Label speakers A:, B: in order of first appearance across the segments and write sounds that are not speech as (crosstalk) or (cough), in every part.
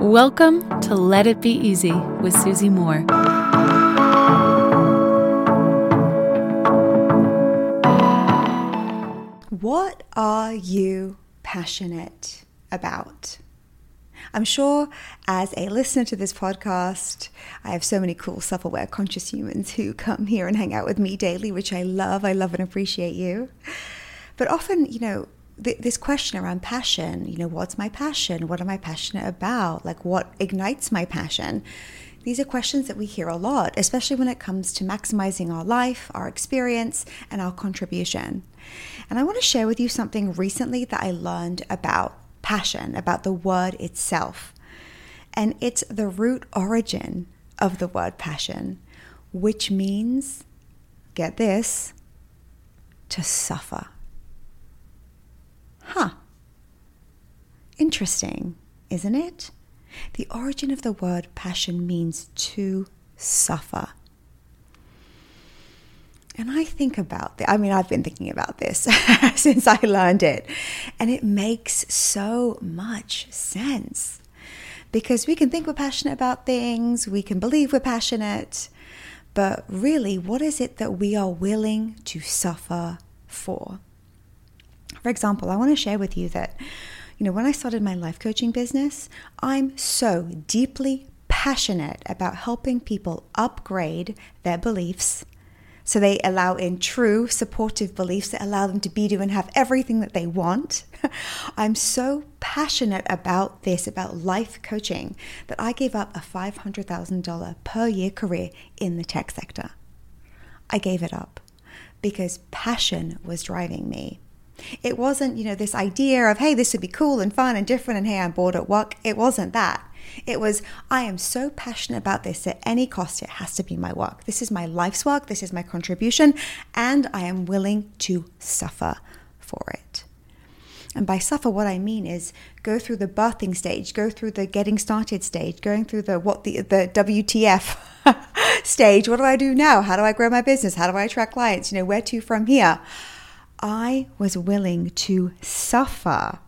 A: Welcome to Let It Be Easy with Susie Moore.
B: What are you passionate about? I'm sure as a listener to this podcast, I have so many cool self aware conscious humans who come here and hang out with me daily, which I love. I love and appreciate you. But often, you know, th- this question around passion, you know, what's my passion? What am I passionate about? Like, what ignites my passion? These are questions that we hear a lot, especially when it comes to maximizing our life, our experience, and our contribution. And I want to share with you something recently that I learned about passion, about the word itself. And it's the root origin of the word passion, which means, get this, to suffer. Interesting, isn't it? The origin of the word passion means to suffer. And I think about this. I mean, I've been thinking about this (laughs) since I learned it. And it makes so much sense. Because we can think we're passionate about things, we can believe we're passionate, but really, what is it that we are willing to suffer for? For example, I want to share with you that, you know, when I started my life coaching business, I'm so deeply passionate about helping people upgrade their beliefs so they allow in true supportive beliefs that allow them to be, do, and have everything that they want. (laughs) I'm so passionate about this, about life coaching, that I gave up a $500,000 per year career in the tech sector. I gave it up because passion was driving me. It wasn't, you know, this idea of, hey, this would be cool and fun and different, and hey, I'm bored at work. It wasn't that. It was, I am so passionate about this at any cost, it has to be my work. This is my life's work, this is my contribution, and I am willing to suffer for it. And by suffer, what I mean is go through the birthing stage, go through the getting started stage, going through the what the the WTF (laughs) stage. What do I do now? How do I grow my business? How do I attract clients? You know, where to from here? I was willing to suffer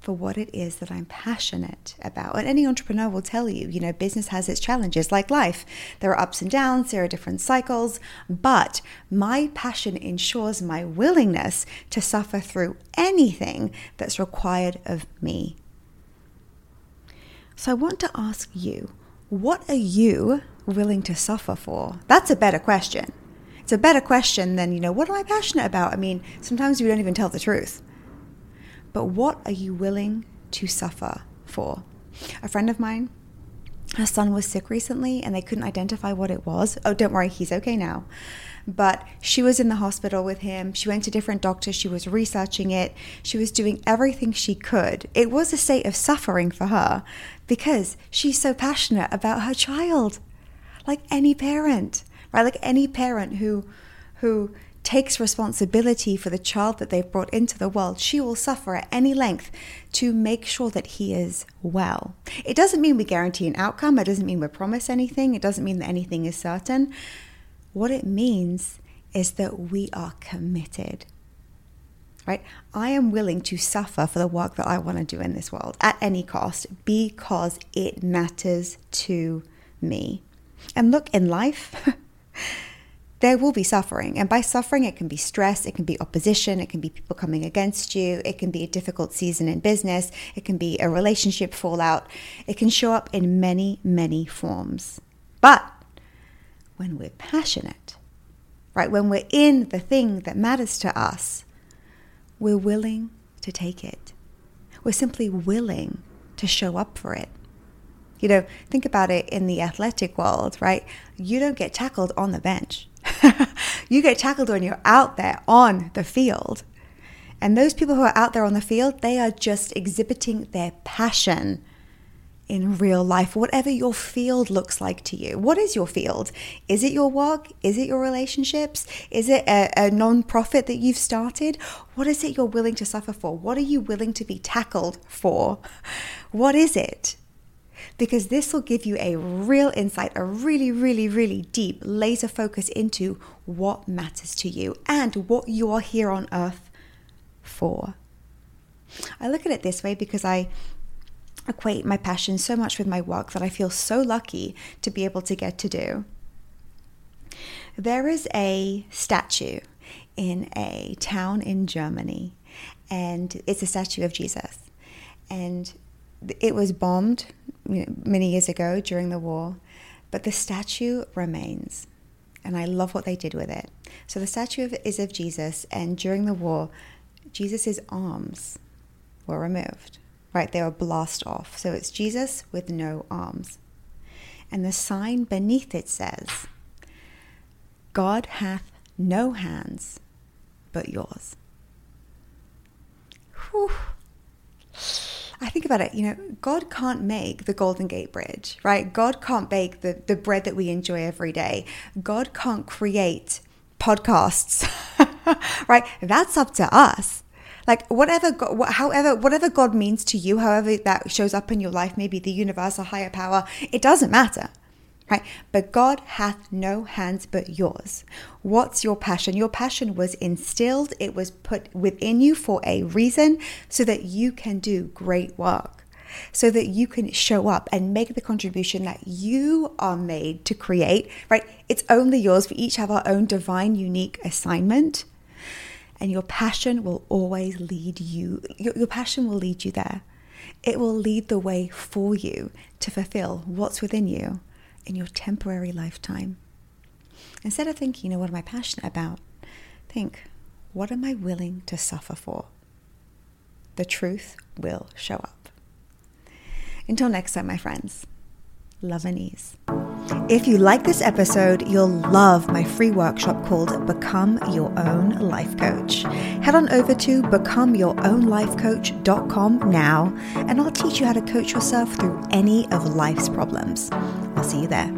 B: for what it is that I'm passionate about. And any entrepreneur will tell you, you know, business has its challenges like life. There are ups and downs, there are different cycles, but my passion ensures my willingness to suffer through anything that's required of me. So I want to ask you, what are you willing to suffer for? That's a better question. It's a better question than, you know, what am I passionate about? I mean, sometimes we don't even tell the truth but what are you willing to suffer for? A friend of mine, her son was sick recently and they couldn't identify what it was. Oh, don't worry, he's okay now. But she was in the hospital with him. She went to different doctors. She was researching it. She was doing everything she could. It was a state of suffering for her because she's so passionate about her child. Like any parent, right? Like any parent who who takes responsibility for the child that they've brought into the world, she will suffer at any length to make sure that he is well. It doesn't mean we guarantee an outcome, it doesn't mean we promise anything, it doesn't mean that anything is certain. What it means is that we are committed. Right? I am willing to suffer for the work that I want to do in this world at any cost because it matters to me. And look, in life, (laughs) there will be suffering. And by suffering, it can be stress, it can be opposition, it can be people coming against you, it can be a difficult season in business, it can be a relationship fallout. It can show up in many, many forms. But when we're passionate, right, when we're in the thing that matters to us, we're willing to take it. We're simply willing to show up for it. You know, think about it in the athletic world, right? You don't get tackled on the bench. (laughs) you get tackled when you're out there on the field. And those people who are out there on the field, they are just exhibiting their passion in real life, whatever your field looks like to you. What is your field? Is it your work? Is it your relationships? Is it a, a non profit that you've started? What is it you're willing to suffer for? What are you willing to be tackled for? What is it? Because this will give you a real insight, a really, really, really deep laser focus into what matters to you and what you are here on earth for. I look at it this way because I equate my passion so much with my work that I feel so lucky to be able to get to do. There is a statue in a town in Germany, and it's a statue of Jesus. And it was bombed many years ago during the war, but the statue remains. And I love what they did with it. So the statue is of Jesus, and during the war, Jesus' arms were removed, right? They were blasted off. So it's Jesus with no arms. And the sign beneath it says, God hath no hands but yours. Whew. I think about it, you know, God can't make the Golden Gate Bridge, right? God can't bake the, the bread that we enjoy every day. God can't create podcasts, (laughs) right? That's up to us. Like whatever, God, however, whatever God means to you, however that shows up in your life, maybe the universe, a higher power, it doesn't matter right? But God hath no hands but yours. What's your passion? Your passion was instilled, it was put within you for a reason so that you can do great work, so that you can show up and make the contribution that you are made to create, right? It's only yours. We each have our own divine, unique assignment. And your passion will always lead you, your, your passion will lead you there. It will lead the way for you to fulfill what's within you in your temporary lifetime. Instead of thinking, you know, what am I passionate about? Think, what am I willing to suffer for? The truth will show up. Until next time, my friends, love and ease. If you like this episode, you'll love my free workshop called Become Your Own Life Coach. Head on over to becomeyourownlifecoach.com now, and I'll teach you how to coach yourself through any of life's problems. I'll see you there.